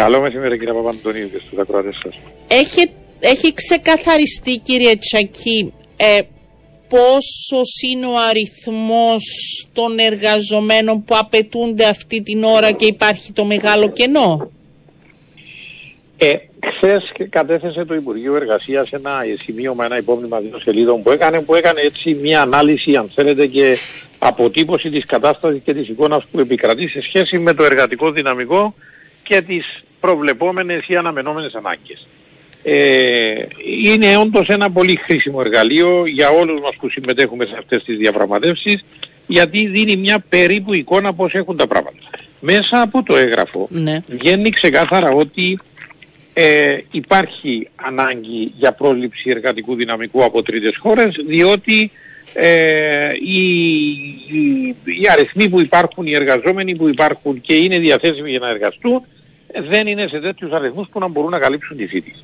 Καλό μεσημέρι κύριε Παπαντονίου και στους ακροατές σας. Έχει, έχει ξεκαθαριστεί κύριε Τσακή ε, πόσος είναι ο αριθμός των εργαζομένων που απαιτούνται αυτή την ώρα και υπάρχει το μεγάλο κενό; Ε, Χθες κατέθεσε το Υπουργείο Εργασίας ένα σημείωμα, ένα υπόμνημα δύο σελίδων που έκανε, που έκανε έτσι μια ανάλυση, αν θέλετε, και αποτύπωση της κατάστασης και της εικόνας που επικρατεί σε σχέση με το εργατικό δυναμικό και τις προβλεπόμενες ή αναμενόμενες ανάγκες. Ε, είναι όντως ένα πολύ χρήσιμο εργαλείο για όλους μας που συμμετέχουμε σε αυτές τις διαπραγματεύσεις γιατί δίνει μια περίπου εικόνα πώς έχουν τα πράγματα. Μέσα από το έγγραφο ναι. βγαίνει ξεκάθαρα ότι ε, υπάρχει ανάγκη για πρόληψη εργατικού δυναμικού από τρίτες χώρες διότι ε, οι, οι, οι αριθμοί που υπάρχουν, οι εργαζόμενοι που υπάρχουν και είναι διαθέσιμοι για να εργαστούν δεν είναι σε τέτοιους αριθμούς που να μπορούν να καλύψουν τη φύτη.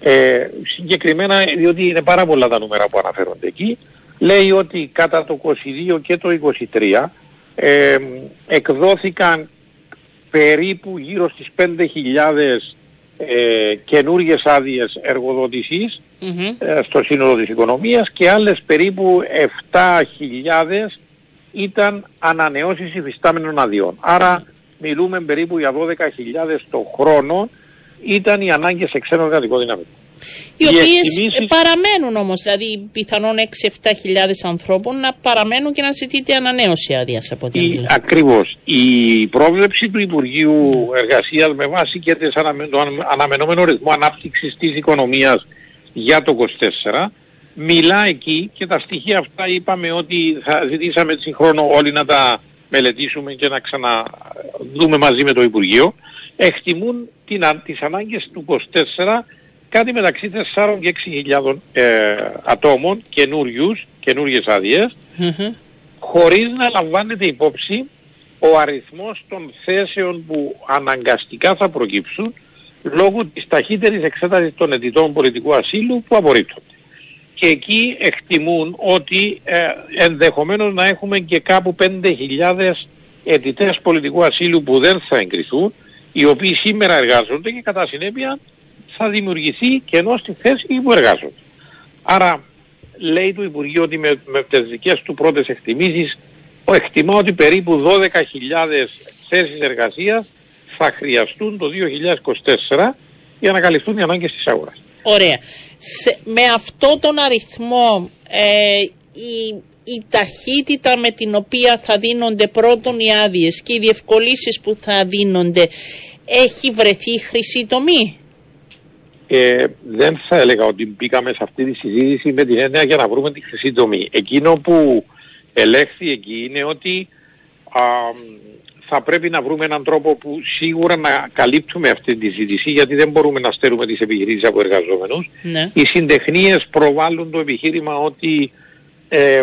Ε, συγκεκριμένα, διότι είναι πάρα πολλά τα νούμερα που αναφέρονται εκεί, λέει ότι κατά το 22 και το 23 ε, εκδόθηκαν περίπου γύρω στις 5.000 ε, καινούργιες άδειες ε, στο σύνολο της οικονομίας και άλλες περίπου 7.000 ήταν ανανεώσεις υφιστάμενων αδειών. Άρα μιλούμε περίπου για 12.000 το χρόνο ήταν οι ανάγκες σε ξένο εργατικό δυναμικό. Οι, οι οποίες παραμένουν όμως, δηλαδή πιθανόν 6-7 χιλιάδες ανθρώπων να παραμένουν και να ζητείτε ανανέωση άδειας από την Ακριβώς. Η πρόβλεψη του Υπουργείου Εργασίας με βάση και το αναμενόμενο ρυθμό ανάπτυξης της οικονομίας για το 24 μιλά εκεί και τα στοιχεία αυτά είπαμε ότι θα ζητήσαμε συγχρόνως όλοι να τα μελετήσουμε και να ξαναδούμε μαζί με το Υπουργείο εκτιμούν την, τις ανάγκες του 24 κάτι μεταξύ 4 και 6 ε, ατόμων καινούριους, καινούριες άδειες mm-hmm. χωρίς να λαμβάνεται υπόψη ο αριθμός των θέσεων που αναγκαστικά θα προκύψουν λόγω της ταχύτερης εξέτασης των αιτητών πολιτικού ασύλου που απορρίπτονται. Και εκεί εκτιμούν ότι ε, ενδεχομένως να έχουμε και κάπου 5.000 αιτητές πολιτικού ασύλου που δεν θα εγκριθούν, οι οποίοι σήμερα εργάζονται και κατά συνέπεια θα δημιουργηθεί κενό στη θέση που εργάζονται. Άρα λέει το Υπουργείο ότι με, με τις δικές του πρώτες εκτιμήσεις εκτιμά ότι περίπου 12.000 θέσεις εργασίας θα χρειαστούν το 2024 για να καλυφθούν οι ανάγκες της αγοράς. Ωραία. Με αυτό τον αριθμό ε, η, η ταχύτητα με την οποία θα δίνονται πρώτον οι άδειες και οι διευκολύσεις που θα δίνονται έχει βρεθεί χρυσή τομή; Ε, δεν θα έλεγα ότι μπήκαμε σε αυτή τη συζήτηση με την έννοια για να βρούμε τη χρυσή τομή. Εκείνο που ελέγχθη εκεί είναι ότι α, θα πρέπει να βρούμε έναν τρόπο που σίγουρα να καλύπτουμε αυτή τη συζήτηση γιατί δεν μπορούμε να στέλνουμε τις επιχειρήσεις από εργαζόμενους. Ναι. Οι συντεχνίες προβάλλουν το επιχείρημα ότι ε,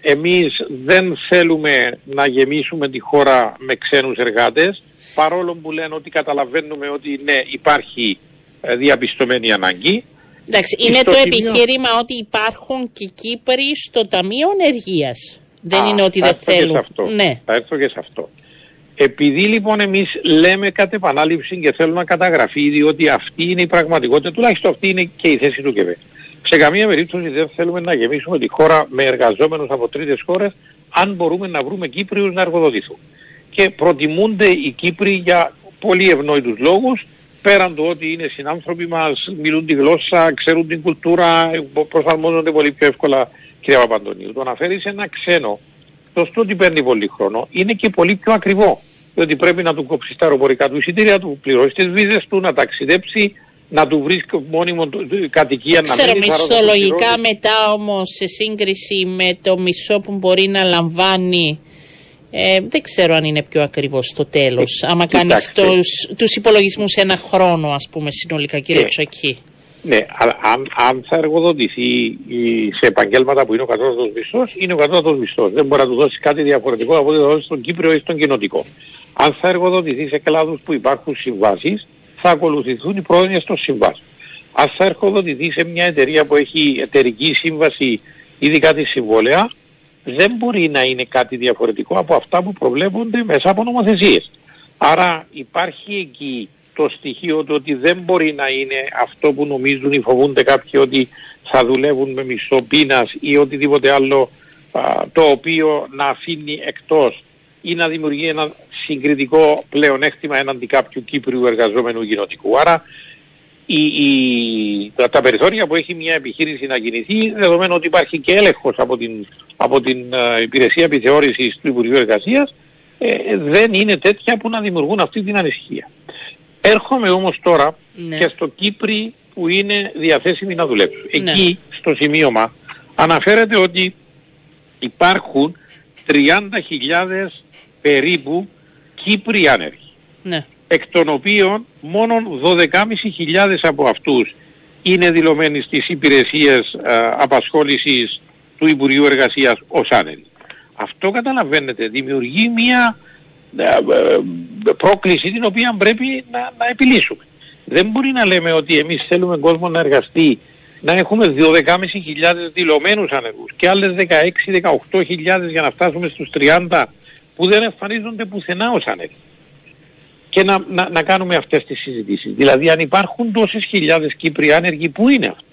εμείς δεν θέλουμε να γεμίσουμε τη χώρα με ξένους εργάτες παρόλο που λένε ότι καταλαβαίνουμε ότι ναι υπάρχει ε, διαπιστωμένη ανάγκη. Εντάξει, είναι το επιχείρημα ότι υπάρχουν και Κύπροι στο Ταμείο Ενεργείας. Δεν είναι ότι δεν θέλουν. αυτό. Ναι. Θα έρθω και σε αυτό. Επειδή λοιπόν εμείς λέμε κατ' επανάληψη και θέλουμε να καταγραφεί διότι αυτή είναι η πραγματικότητα, τουλάχιστον αυτή είναι και η θέση του ΚΕΒΕ. Σε καμία περίπτωση δεν θέλουμε να γεμίσουμε τη χώρα με εργαζόμενους από τρίτες χώρες αν μπορούμε να βρούμε Κύπριους να εργοδοτηθούν. Και προτιμούνται οι Κύπροι για πολύ ευνόητους λόγους πέραν του ότι είναι συνάνθρωποι μας, μιλούν τη γλώσσα, ξέρουν την κουλτούρα, προσαρμόζονται πολύ πιο εύκολα κύριε Παπαντονίου. Το να φέρεις ένα ξένο, το ότι παίρνει πολύ χρόνο, είναι και πολύ πιο ακριβό. Διότι πρέπει να του κόψεις τα αεροπορικά του εισιτήρια, του πληρώσεις τις βίζες του, να ταξιδέψει, να του βρεις μόνιμο κατοικία να Ξέρω, μισθολογικά μετά όμως σε σύγκριση με το μισό που μπορεί να λαμβάνει ε, δεν ξέρω αν είναι πιο ακριβώς το τέλος. Ε, άμα κάνεις του υπολογισμούς ένα χρόνο, ας πούμε, συνολικά, κύριε ε, Τσακή. Ναι, αλλά αν, αν θα εργοδοτηθεί σε επαγγέλματα που είναι ο κατώτατος μισθός, είναι ο κατώτατος μισθός. Δεν μπορεί να του δώσει κάτι διαφορετικό από ό,τι θα δώσει στον Κύπριο ή στον κοινοτικό. Αν θα εργοδοτηθεί σε κλάδους που υπάρχουν συμβάσεις, θα ακολουθηθούν οι πρόνοιες των συμβάσεων. Αν θα εργοδοτηθεί σε μια εταιρεία που έχει εταιρική σύμβαση, ήδη κάτι συμβόλαια, δεν μπορεί να είναι κάτι διαφορετικό από αυτά που προβλέπονται μέσα από νομοθεσίες. Άρα υπάρχει εκεί το στοιχείο του ότι δεν μπορεί να είναι αυτό που νομίζουν ή φοβούνται κάποιοι ότι θα δουλεύουν με μισό πείνας ή οτιδήποτε άλλο το οποίο να αφήνει εκτός ή να δημιουργεί ένα συγκριτικό πλεονέκτημα έναντι κάποιου Κύπριου εργαζόμενου κοινοτικού. Άρα η, η, τα, περιθώρια που έχει μια επιχείρηση να κινηθεί, δεδομένου ότι υπάρχει και έλεγχος από την, από την υπηρεσία επιθεώρησης του Υπουργείου Εργασίας, ε, δεν είναι τέτοια που να δημιουργούν αυτή την ανησυχία. Έρχομαι όμως τώρα ναι. και στο Κύπρι που είναι διαθέσιμοι να δουλέψουν. Ναι. Εκεί στο σημείωμα αναφέρεται ότι υπάρχουν 30.000 περίπου Κύπροι άνεργοι. Ναι. Εκ των οποίων μόνο 12.500 από αυτούς είναι δηλωμένοι στις υπηρεσίες α, απασχόλησης του Υπουργείου Εργασίας ως άνεργοι. Αυτό καταλαβαίνετε δημιουργεί μια πρόκληση την οποία πρέπει να, να επιλύσουμε. Δεν μπορεί να λέμε ότι εμείς θέλουμε κόσμο να εργαστεί να έχουμε 12.500 δηλωμένους ανεργούς και άλλες 16-18.000 για να φτάσουμε στους 30 που δεν εμφανίζονται πουθενά ως ανέργοι. Και να, να, να κάνουμε αυτές τις συζητήσεις. Δηλαδή αν υπάρχουν τόσες χιλιάδες Κύπροι άνεργοι, πού είναι αυτοί;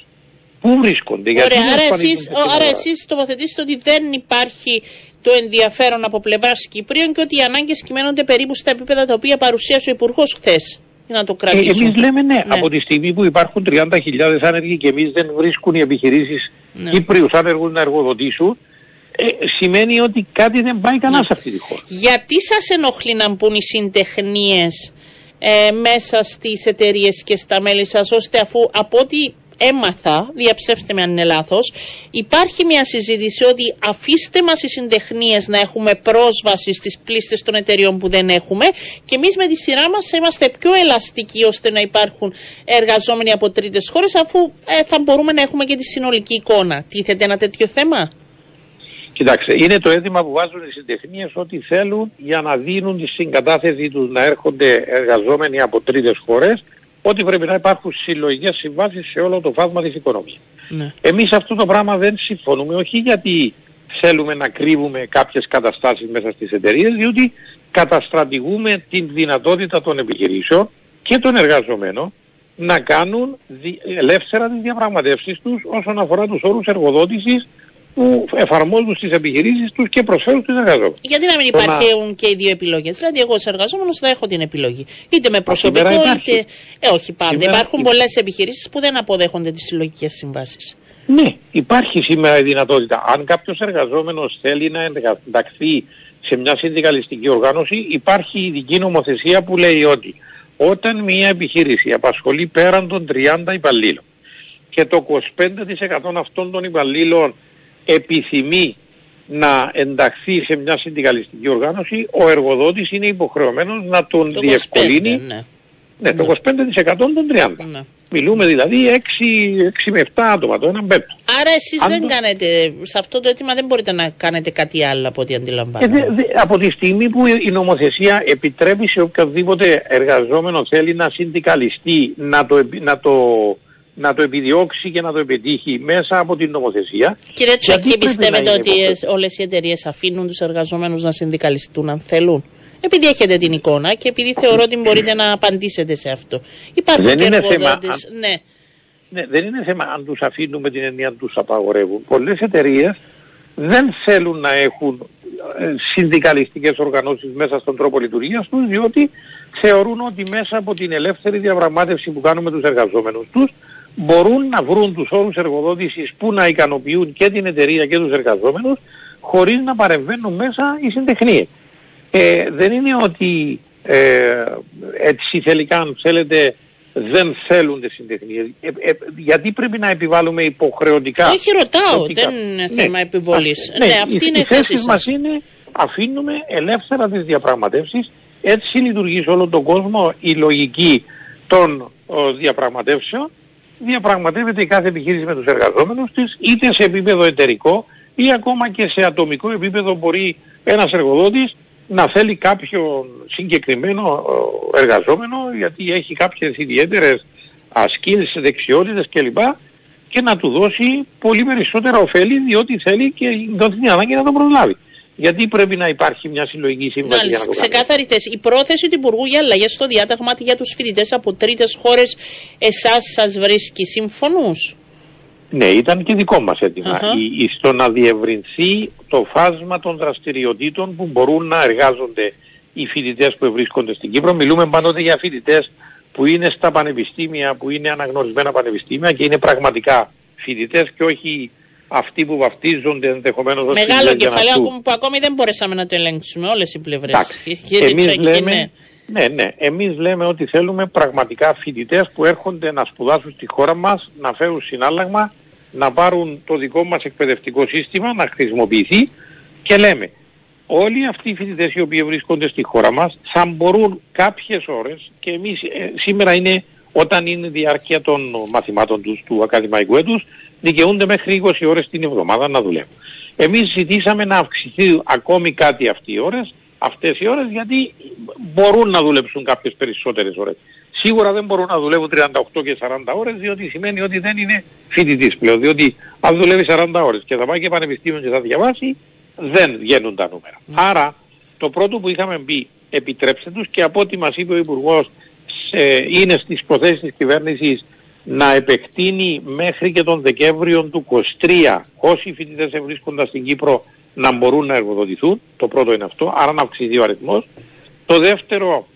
Πού βρίσκονται, γιατί Ωραία, άρα εσείς, άρα εσείς τοποθετήσετε ότι δεν υπάρχει το ενδιαφέρον από πλευράς Κυπρίων και ότι οι ανάγκες κυμαίνονται περίπου στα επίπεδα τα οποία παρουσίασε ο Υπουργός χθες. Να το Ε, εμείς λέμε ναι, ναι, από τη στιγμή που υπάρχουν 30.000 άνεργοι και εμείς δεν βρίσκουν οι επιχειρήσεις ναι. Κύπριους άνεργους να εργοδοτήσουν, ε, σημαίνει ότι κάτι δεν πάει καλά ναι. σε αυτή τη χώρα. Γιατί σας ενοχλεί να μπουν οι συντεχνίες ε, μέσα στις εταιρείες και στα μέλη σας, ώστε αφού από ό,τι έμαθα, διαψεύστε με αν είναι λάθος, υπάρχει μια συζήτηση ότι αφήστε μας οι συντεχνίες να έχουμε πρόσβαση στις πλήστες των εταιριών που δεν έχουμε και εμείς με τη σειρά μας είμαστε πιο ελαστικοί ώστε να υπάρχουν εργαζόμενοι από τρίτες χώρες, αφού ε, θα μπορούμε να έχουμε και τη συνολική εικόνα. Τίθεται ένα τέτοιο θέμα; Κοιτάξτε, είναι το αίτημα που βάζουν οι συντεχνίες ότι θέλουν για να δίνουν τη συγκατάθεση τους να έρχονται εργαζόμενοι από τρίτες χώρες ότι πρέπει να υπάρχουν συλλογικές συμβάσεις σε όλο το φάσμα της οικονομίας. Ναι. Εμείς αυτό το πράγμα δεν συμφωνούμε, όχι γιατί θέλουμε να κρύβουμε κάποιες καταστάσεις μέσα στις εταιρείες, διότι καταστρατηγούμε την δυνατότητα των επιχειρήσεων και των εργαζομένων να κάνουν ελεύθερα τις διαπραγματεύσεις τους όσον αφορά τους όρους εργοδότησης που εφαρμόζουν στις επιχειρήσεις τους και προσφέρουν στους εργαζόμενους. Γιατί να μην υπάρχουν και οι δύο επιλογές; Δηλαδή, εγώ ως εργαζόμενος θα έχω την επιλογή. Είτε με προσωπικό, είτε. Ε, όχι πάντα. Σήμερα... Υπάρχουν πολλές επιχειρήσεις που δεν αποδέχονται τις συλλογικές συμβάσεις. Ναι, υπάρχει σήμερα η δυνατότητα. Αν κάποιος εργαζόμενος θέλει να ενταχθεί σε μια συνδικαλιστική οργάνωση, υπάρχει ειδική νομοθεσία που λέει ότι όταν μια επιχείρηση απασχολεί πέραν των 30 υπαλλήλων και το 25% αυτών των υπαλλήλων επιθυμεί να ενταχθεί σε μια συνδικαλιστική οργάνωση, ο εργοδότης είναι υποχρεωμένος να τον το διευκολύνει. 25, ναι. ναι. το 25% ναι. των 30. Ναι. Μιλούμε δηλαδή 6, 6 με 7 άτομα, το ένα πέμπτο. Άρα εσείς δεν κάνετε, σε αυτό το αίτημα δεν μπορείτε να κάνετε κάτι άλλο από ό,τι αντιλαμβάνομαι. Ε, από τη στιγμή που η νομοθεσία επιτρέπει σε οποιοδήποτε εργαζόμενο θέλει να συνδικαλιστεί, να το, να το να το επιδιώξει και να το επιτύχει μέσα από την νομοθεσία. Κύριε Τσακή, πιστεύετε ότι όλες οι εταιρείες αφήνουν τους εργαζομένου να συνδικαλιστούν αν θέλουν; Επειδή έχετε την εικόνα και επειδή θεωρώ ότι μπορείτε να απαντήσετε σε αυτό. Υπάρχουν δεν και εργοδότες, ναι. ναι. Δεν είναι θέμα αν τους αφήνουν με την έννοια τους απαγορεύουν. Πολλές εταιρείες δεν θέλουν να έχουν ε, συνδικαλιστικές οργανώσεις μέσα στον τρόπο λειτουργίας τους διότι θεωρούν ότι μέσα από την ελεύθερη διαπραγμάτευση που κάνουν με τους εργαζόμενους τους μπορούν να βρουν τους όρους εργοδότησης που να ικανοποιούν και την εταιρεία και τους εργαζόμενους χωρίς να παρεμβαίνουν μέσα οι συντεχνίες. Ε, δεν είναι ότι ε, έτσι τελικά αν θέλετε δεν θέλουν τις συντεχνίες. Ε, ε, γιατί πρέπει να επιβάλλουμε υποχρεωτικά. Όχι ρωτάω, δεν είναι ναι. θέμα επιβολής. Ναι, ναι, αυτή είναι η θέση μας είναι αφήνουμε ελεύθερα τις διαπραγματεύσεις. Έτσι λειτουργεί σε όλο τον κόσμο η λογική των διαπραγματεύσεων διαπραγματεύεται η κάθε επιχείρηση με τους εργαζόμενους της, είτε σε επίπεδο εταιρικό ή ακόμα και σε ατομικό επίπεδο μπορεί ένας εργοδότης να θέλει κάποιον συγκεκριμένο ε, εργαζόμενο γιατί έχει κάποιες ιδιαίτερες ασκήσεις, δεξιότητες κλπ. και να του δώσει πολύ περισσότερα ωφέλη διότι θέλει και δώσει την ανάγκη να τον προλάβει. Γιατί πρέπει να υπάρχει μια συλλογική σύμβαση για να το Ξεκάθαρη θέση. Η πρόθεση του Υπουργού για αλλαγές στο διάταγμα για τους φοιτητές από τρίτες χώρες, εσάς σας βρίσκει συμφωνούς; Ναι, ήταν και δικό μας αίτημα. Η, στο να διευρυνθεί το φάσμα των δραστηριοτήτων που μπορούν να εργάζονται οι φοιτητές που βρίσκονται στην Κύπρο. Μιλούμε πάντοτε για φοιτητές που είναι στα πανεπιστήμια, που είναι αναγνωρισμένα πανεπιστήμια και είναι πραγματικά φοιτητές και όχι αυτοί που βαφτίζονται ενδεχομένως ως Μεγάλο κεφάλαιο που ακόμη δεν μπορέσαμε να το ελέγξουμε όλες οι πλευρές. Εμείς λέμε, ναι, ναι. Εμείς λέμε ότι θέλουμε πραγματικά φοιτητές που έρχονται να σπουδάσουν στη χώρα μας, να φέρουν συνάλλαγμα, να πάρουν το δικό μας εκπαιδευτικό σύστημα, να χρησιμοποιηθεί και λέμε όλοι αυτοί οι φοιτητές οι οποίοι βρίσκονται στη χώρα μας θα μπορούν κάποιες ώρες και εμείς ε, σήμερα είναι όταν είναι η διάρκεια των μαθημάτων τους του ακαδημαϊκού έτους δικαιούνται μέχρι 20 ώρες την εβδομάδα να δουλεύουν. Εμείς ζητήσαμε να αυξηθεί ακόμη κάτι αυτοί οι ώρες, αυτές οι ώρες γιατί μπορούν να δουλέψουν κάποιες περισσότερες ώρες. Σίγουρα δεν μπορούν να δουλεύουν 38 και 40 ώρες διότι σημαίνει ότι δεν είναι φοιτητής πλέον. Διότι αν δουλεύει 40 ώρες και θα πάει και πανεπιστήμιο και θα διαβάσει δεν βγαίνουν τα νούμερα. Mm. Άρα το πρώτο που είχαμε μπει επιτρέψτε τους και από ό,τι μας είπε ο Υπουργός είναι στις προθέσεις της κυβέρνησης να επεκτείνει μέχρι και τον Δεκέμβριο του 23 όσοι φοιτητές βρίσκονται στην Κύπρο να μπορούν να εργοδοτηθούν. Το πρώτο είναι αυτό, άρα να αυξηθεί ο αριθμός. Το δεύτερο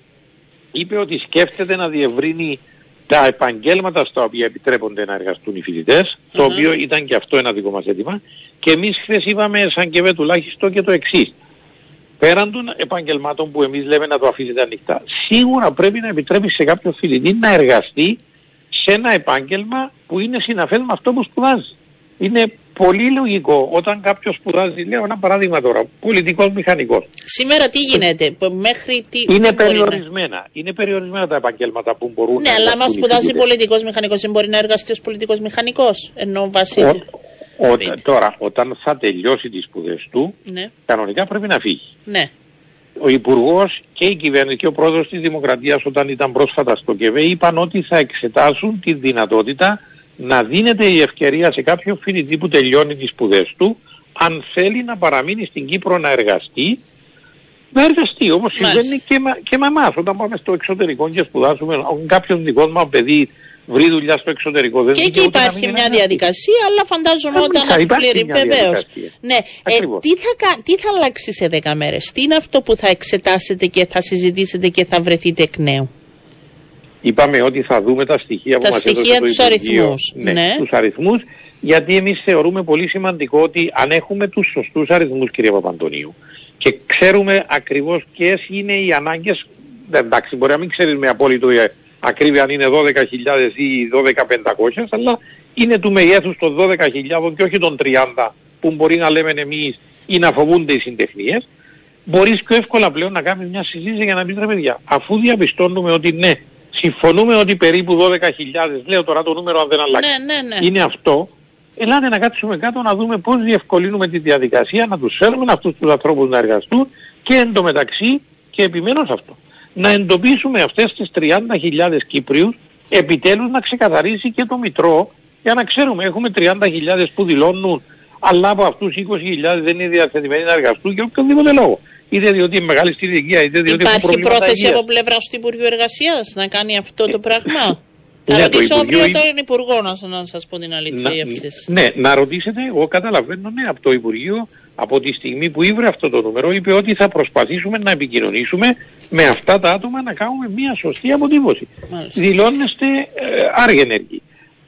είπε ότι σκέφτεται να διευρύνει τα επαγγέλματα στα οποία επιτρέπονται να εργαστούν οι φοιτητες το οποίο ήταν και αυτό ένα δικό μας αίτημα. Και εμείς χθες είπαμε σαν και τουλάχιστον και το εξής πέραν των επαγγελμάτων που εμείς λέμε να το αφήσετε ανοιχτά, σίγουρα πρέπει να επιτρέπει σε κάποιο φοιτητή να εργαστεί σε ένα επάγγελμα που είναι συναφές με αυτό που σπουδάζει. Είναι πολύ λογικό όταν κάποιος σπουδάζει, λέω ένα παράδειγμα τώρα, πολιτικός μηχανικός. Σήμερα τι γίνεται, μέχρι τι. Είναι περιορισμένα. Να... Είναι περιορισμένα τα επαγγέλματα που μπορούν ναι, να. Ναι, αλλά άμα σπουδάζει πολιτικός μηχανικός, δεν μπορεί να εργαστεί ως πολιτικός μηχανικός. Ενώ βασίλειο. τώρα, όταν θα τελειώσει τις σπουδές του, ναι. κανονικά πρέπει να φύγει. Ναι. Ο Υπουργός και η κυβέρνηση και ο πρόεδρος της Δημοκρατίας όταν ήταν πρόσφατα στο ΚΕΒΕ είπαν ότι θα εξετάσουν τη δυνατότητα να δίνεται η ευκαιρία σε κάποιον φοιτητή που τελειώνει τις σπουδές του αν θέλει να παραμείνει στην Κύπρο να εργαστεί να εργαστεί όπως συμβαίνει και με, και με εμάς. Όταν πάμε στο εξωτερικό και σπουδάσουμε κάποιον δικό μας παιδί βρει δουλειά στο εξωτερικό. Δεν και εκεί υπάρχει μια διαδικασία, αλλά φαντάζομαι όταν έχει πλήρη βεβαίως. Ναι. Ε, τι, θα, τι θα αλλάξει σε 10 μέρες, τι είναι αυτό που θα εξετάσετε και θα συζητήσετε και θα βρεθείτε εκ νέου; Είπαμε ότι θα δούμε τα στοιχεία τα που μας έδωσε τους αριθμούς. Ναι, ναι. τους αριθμούς, γιατί εμείς θεωρούμε πολύ σημαντικό ότι αν έχουμε τους σωστούς αριθμούς, κύριε Παπαντονίου, και ξέρουμε ακριβώς ποιες είναι οι ανάγκες, εντάξει, μπορεί να μην ξέρεις με απόλυτο ακρίβεια αν είναι 12.000 ή 12.500, αλλά είναι του μεγέθους των 12.000 και όχι των 30 που μπορεί να λέμε εμείς ή να φοβούνται οι συντεχνίες, μπορείς πιο εύκολα πλέον να κάνεις μια συζήτηση για να πεις ρε παιδιά, αφού διαπιστώνουμε ότι ναι, συμφωνούμε ότι περίπου 12.000, λέω τώρα το νούμερο αν δεν αλλάξει, ναι, ναι, ναι. είναι αυτό, ελάτε να κάτσουμε κάτω να δούμε πώς διευκολύνουμε τη διαδικασία, να τους φέρουμε αυτούς τους ανθρώπους να εργαστούν και εντωμεταξύ και επιμένω σε αυτό να εντοπίσουμε αυτές τις 30.000 Κύπριους επιτέλους να ξεκαθαρίσει και το Μητρό για να ξέρουμε έχουμε 30.000 που δηλώνουν αλλά από αυτούς 20.000 δεν είναι διαθετημένοι να εργαστούν για οποιοδήποτε λόγο. Είτε διότι είναι μεγάλη στην ηλικία, είτε διότι Υπάρχει πρόθεση από πλευρά του Υπουργείου Εργασίας να κάνει αυτό το πράγμα; Θα ναι, ρωτήσω αύριο τον Υπουργό να, να σας πω την αλήθεια. Να, ναι, να ρωτήσετε, εγώ καταλαβαίνω ναι, από το Υπουργείο από τη στιγμή που ήβρε αυτό το νούμερο είπε ότι θα προσπαθήσουμε να επικοινωνήσουμε με αυτά τα άτομα να κάνουμε μια σωστή αποτύπωση. Μάλιστα. Δηλώνεστε ε, άργενεργοι.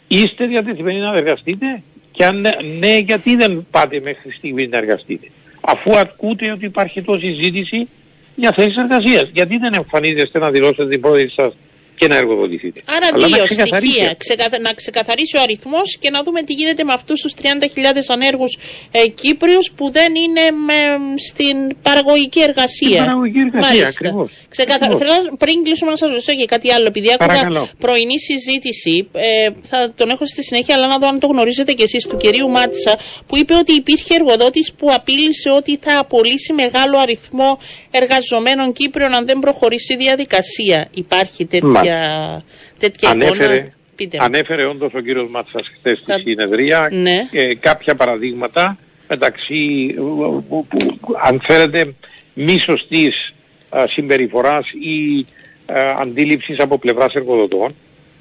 Είστε διατεθειμένοι να εργαστείτε και αν ναι γιατί δεν πάτε μέχρι στιγμή να εργαστείτε; Αφού ακούτε ότι υπάρχει τόση ζήτηση για θέσεις εργασίας. Γιατί δεν εμφανίζεστε να δηλώσετε την πρόθεση σας και να εργοδοτηθείτε. Άρα Αλλά δύο στοιχεία. Ξεκαθα... Να ξεκαθαρίσει ο αριθμός και να δούμε τι γίνεται με αυτούς τους 30.000 ανέργους ε, Κύπριους που δεν είναι με, στην παραγωγική εργασία. Στην παραγωγική εργασία, ακριβώς. Ξεκαθα... Θέλω πριν κλείσουμε να σας ρωτήσω και κάτι άλλο. Επειδή άκουγα πρωινή συζήτηση, ε, θα τον έχω στη συνέχεια, αλλά να δω αν το γνωρίζετε κι εσείς, του κυρίου Μάτσα, που είπε ότι υπήρχε εργοδότης που απείλησε ότι θα απολύσει μεγάλο αριθμό εργαζομένων Κύπριων αν δεν προχωρήσει η διαδικασία. Υπάρχει τέτοια τέτοια, τέτοια ανέφερε, Πείτε. Ανέφερε όντως ο κύριος Μάτσας χθες στη συνεδρία ναι. ε, κάποια παραδείγματα μεταξύ, που, αν θέλετε, μη σωστής συμπεριφοράς ή αντίληψης από πλευράς εργοδοτών.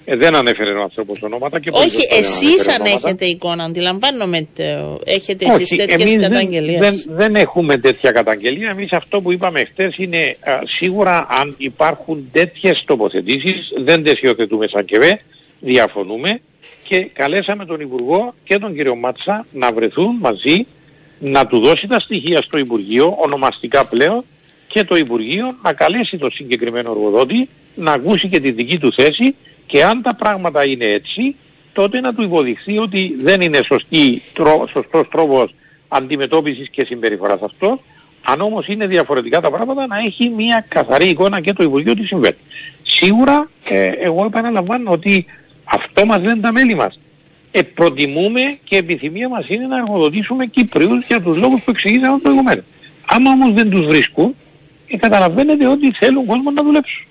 Ε, δεν ανέφερε ο άνθρωπος ονόματα και Όχι, εσείς αν έχετε εικόνα, αντιλαμβάνομαι. Έχετε εσείς τέτοιες καταγγελίε. Δεν, δεν, δεν, έχουμε τέτοια καταγγελία. Εμείς αυτό που είπαμε χτε είναι α, σίγουρα αν υπάρχουν τέτοιες τοποθετήσεις, δεν τις υιοθετούμε σαν ΚΕΒΕ, διαφωνούμε και καλέσαμε τον Υπουργό και τον κύριο Μάτσα να βρεθούν μαζί, να του δώσει τα στοιχεία στο Υπουργείο, ονομαστικά πλέον, και το Υπουργείο να καλέσει τον συγκεκριμένο εργοδότη να ακούσει και τη δική του θέση και αν τα πράγματα είναι έτσι, τότε να του υποδειχθεί ότι δεν είναι σωστή, τρο, σωστός τρόπος αντιμετώπισης και συμπεριφοράς αυτό, αν όμως είναι διαφορετικά τα πράγματα να έχει μια καθαρή εικόνα και το Υπουργείο τι συμβαίνει. Σίγουρα ε, εγώ επαναλαμβάνω ότι αυτό μας λένε τα μέλη μας. Ε, προτιμούμε και επιθυμία μας είναι να εργοδοτήσουμε Κύπριους για τους λόγους που εξηγήσαμε προηγουμένως. Άμα όμως δεν τους βρίσκουν, ε, καταλαβαίνετε ότι θέλουν κόσμο να δουλέψουν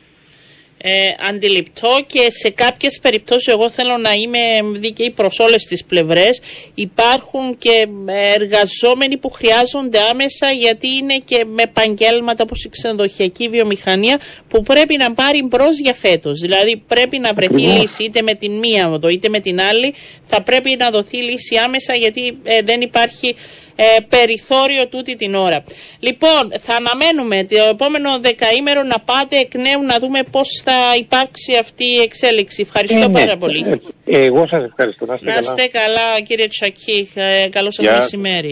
ε, αντιληπτό και σε κάποιες περιπτώσεις εγώ θέλω να είμαι δίκαιη προς όλες τις πλευρές. Υπάρχουν και εργαζόμενοι που χρειάζονται άμεσα γιατί είναι και με επαγγέλματα όπως η ξενοδοχειακή βιομηχανία που πρέπει να πάρει μπρος για φέτος. Δηλαδή πρέπει να βρεθεί λύση είτε με την μία οδο είτε με την άλλη. Θα πρέπει να δοθεί λύση άμεσα γιατί ε, δεν υπάρχει ε, περιθώριο τούτη την ώρα. Λοιπόν, θα αναμένουμε το επόμενο δεκαήμερο να πάτε εκ νέου να δούμε πώς θα υπάρξει αυτή η εξέλιξη. Ευχαριστώ ε, ναι. πάρα πολύ. Ε, εγώ σας ευχαριστώ. Να είστε, καλά. κύριε Τσακή. καλό σας μεσημέρι.